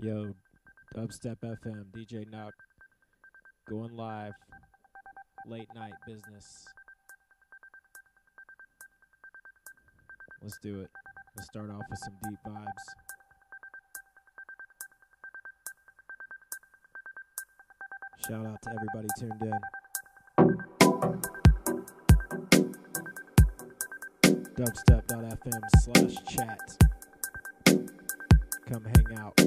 Yo, Dubstep FM, DJ Nuk, going live, late night business. Let's do it. Let's start off with some deep vibes. Shout out to everybody tuned in. Dubstep.fm slash chat. Come hang out.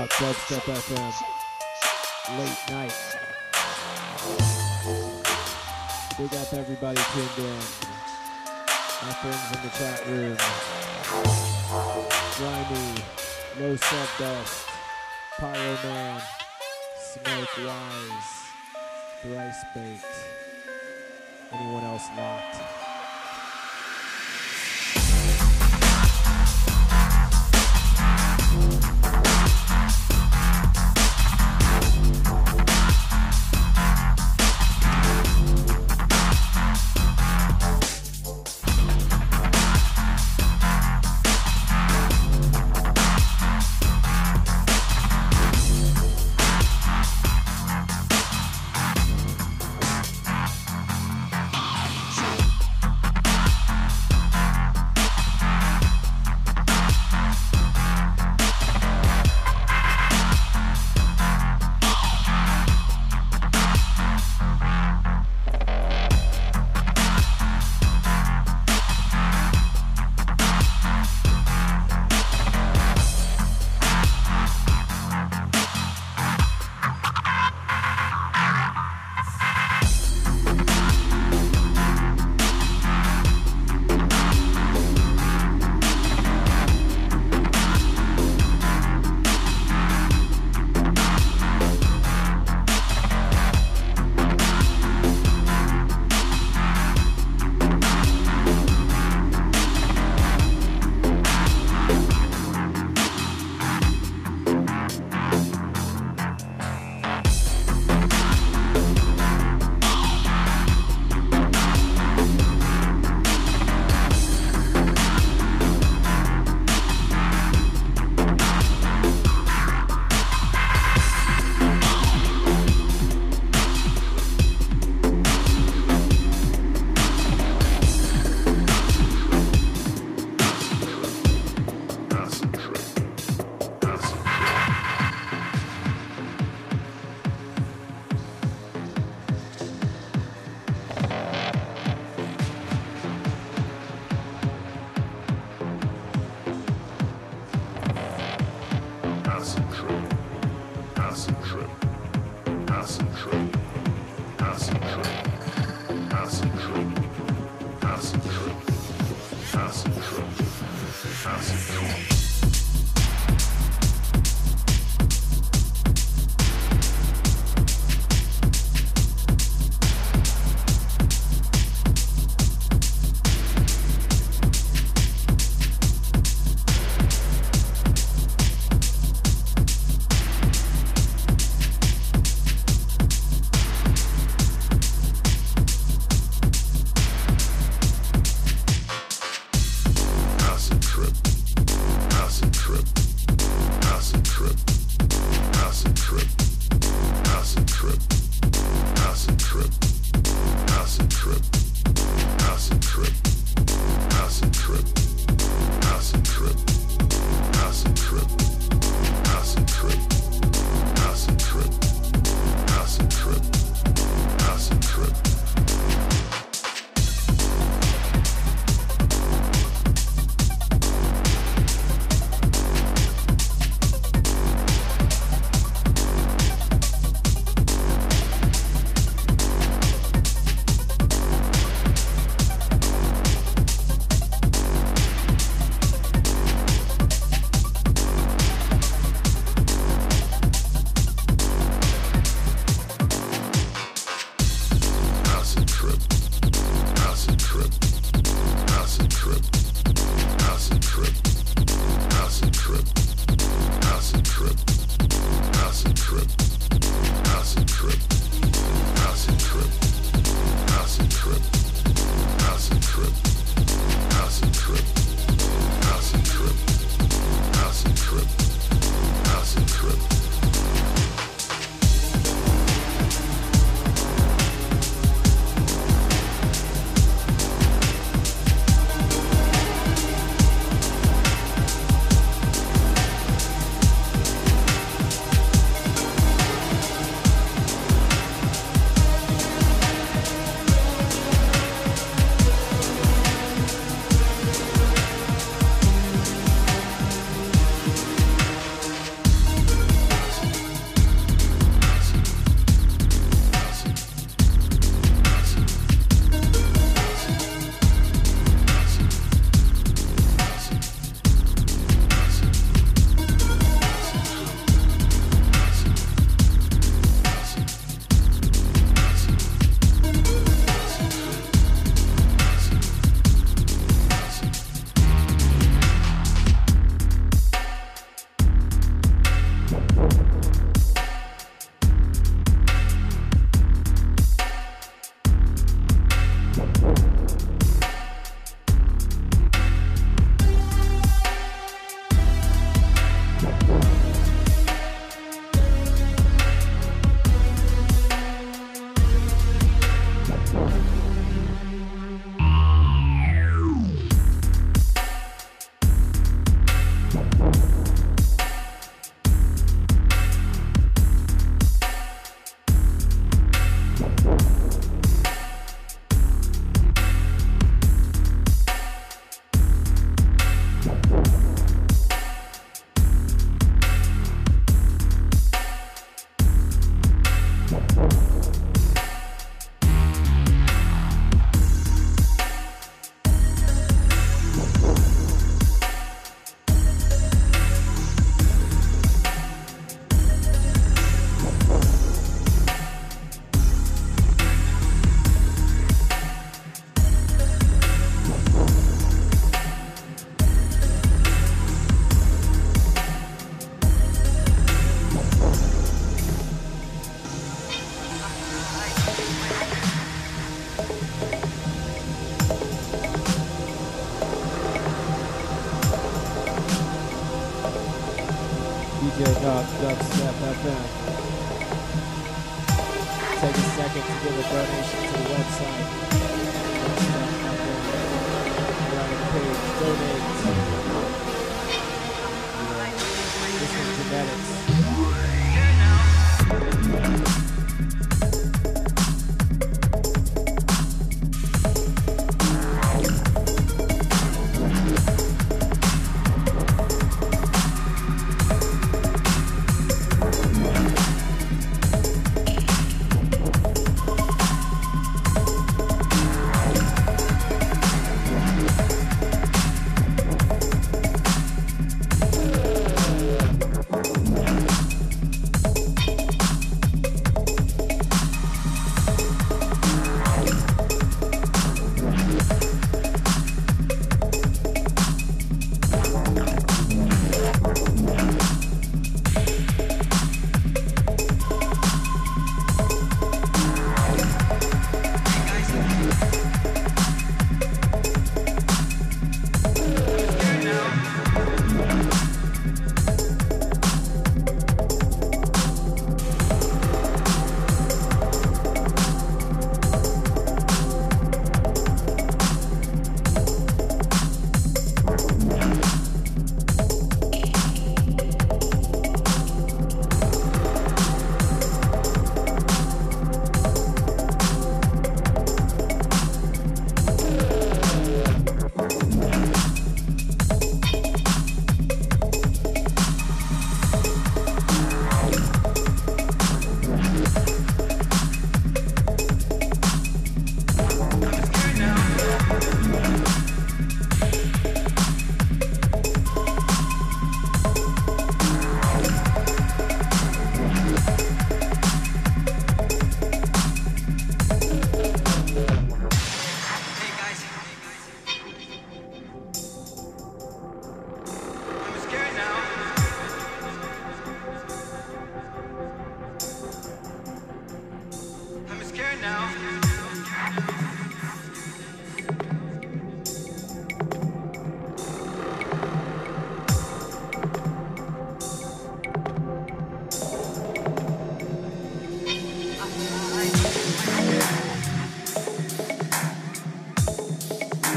Nuk, Dubstep FM, late night. Big up everybody tuned in. My friends in the chat room. Grimy, Low Sub Dust, Pyro Man, Smoke Wise, Thrice Baked. Anyone else locked?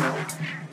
Tchau.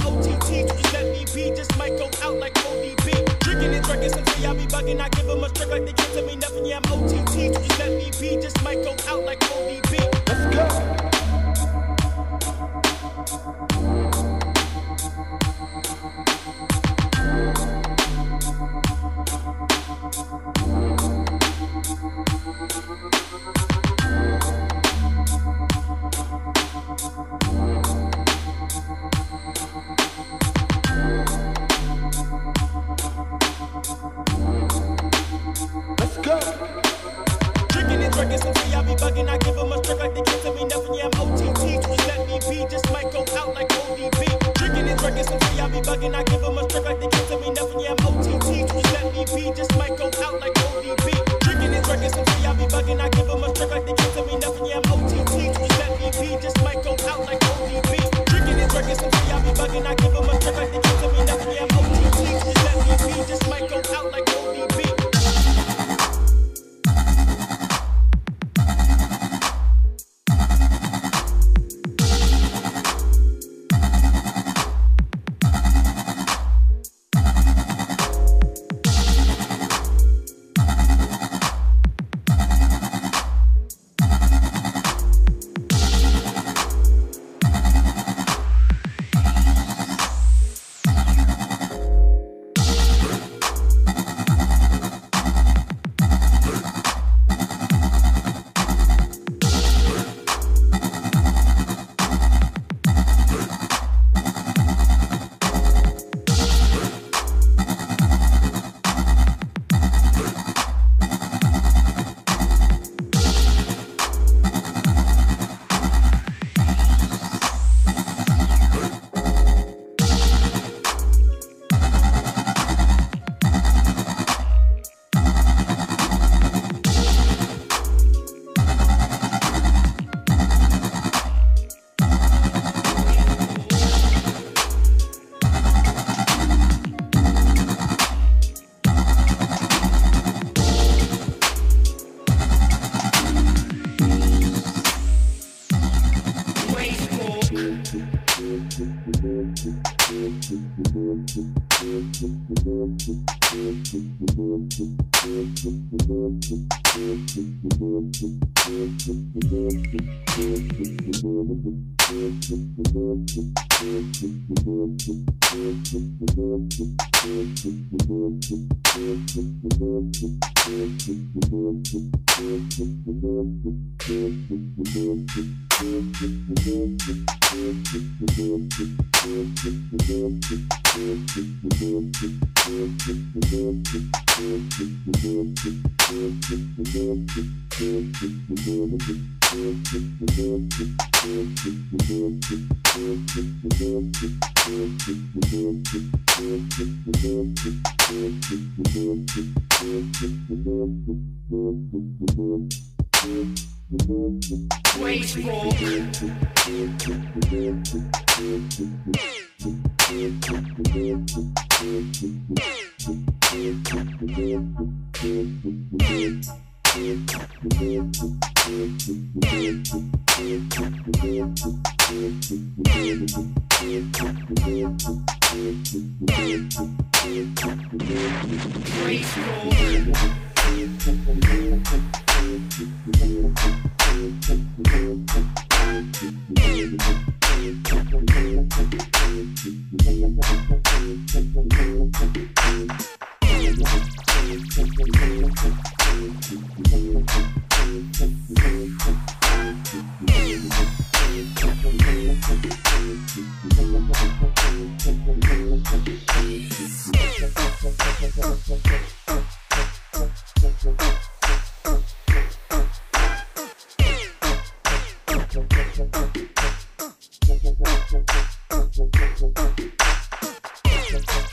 OTT. Just let me be, just might go out like ODB. Drinking and drinking, some say I be bugging. I give them a trick like they can't tell me nothing. Yeah, I'm OTT. Just let me be, just might go out like ODB. Let's go.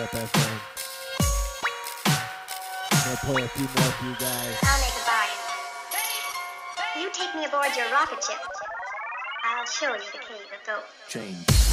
FM. I'll play a few more for you guys. I'll make a bargain. You take me aboard your rocket ship. I'll show you the cave of gold. Change.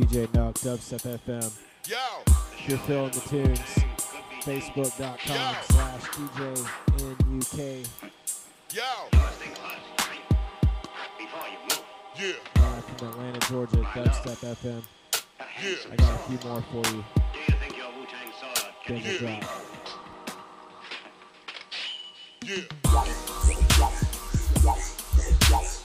DJ Nuk, Dubstep FM. yo, you're feeling the tunes, facebook.com slash DJ in UK. yo. Yeah, Live from Atlanta, Georgia, Dubstep FM. yeah. I got a few more for you. Then the Yeah. drop. Yeah.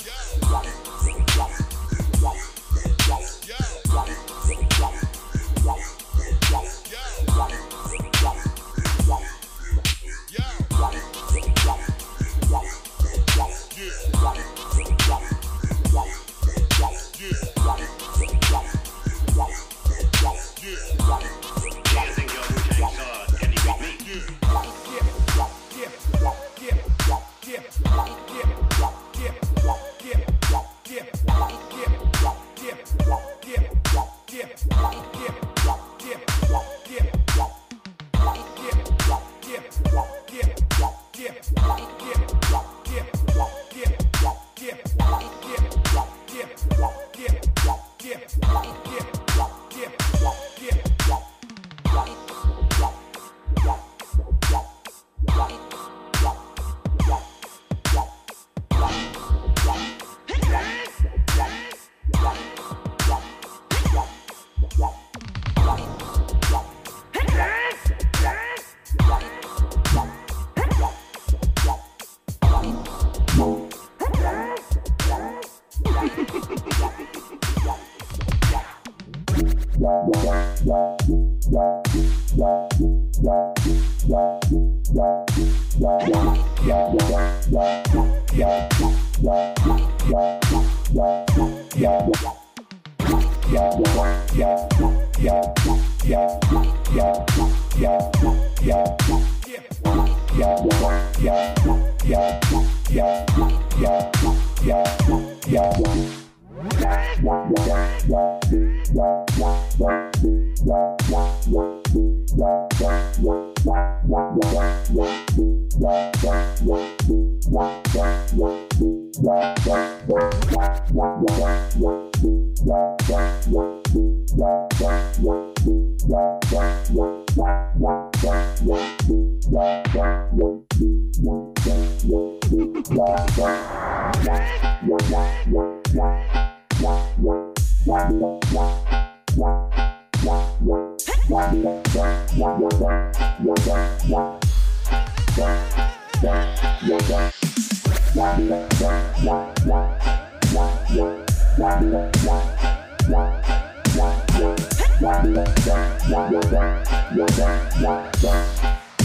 Moet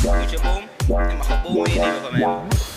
Future boom, na makaboom yun.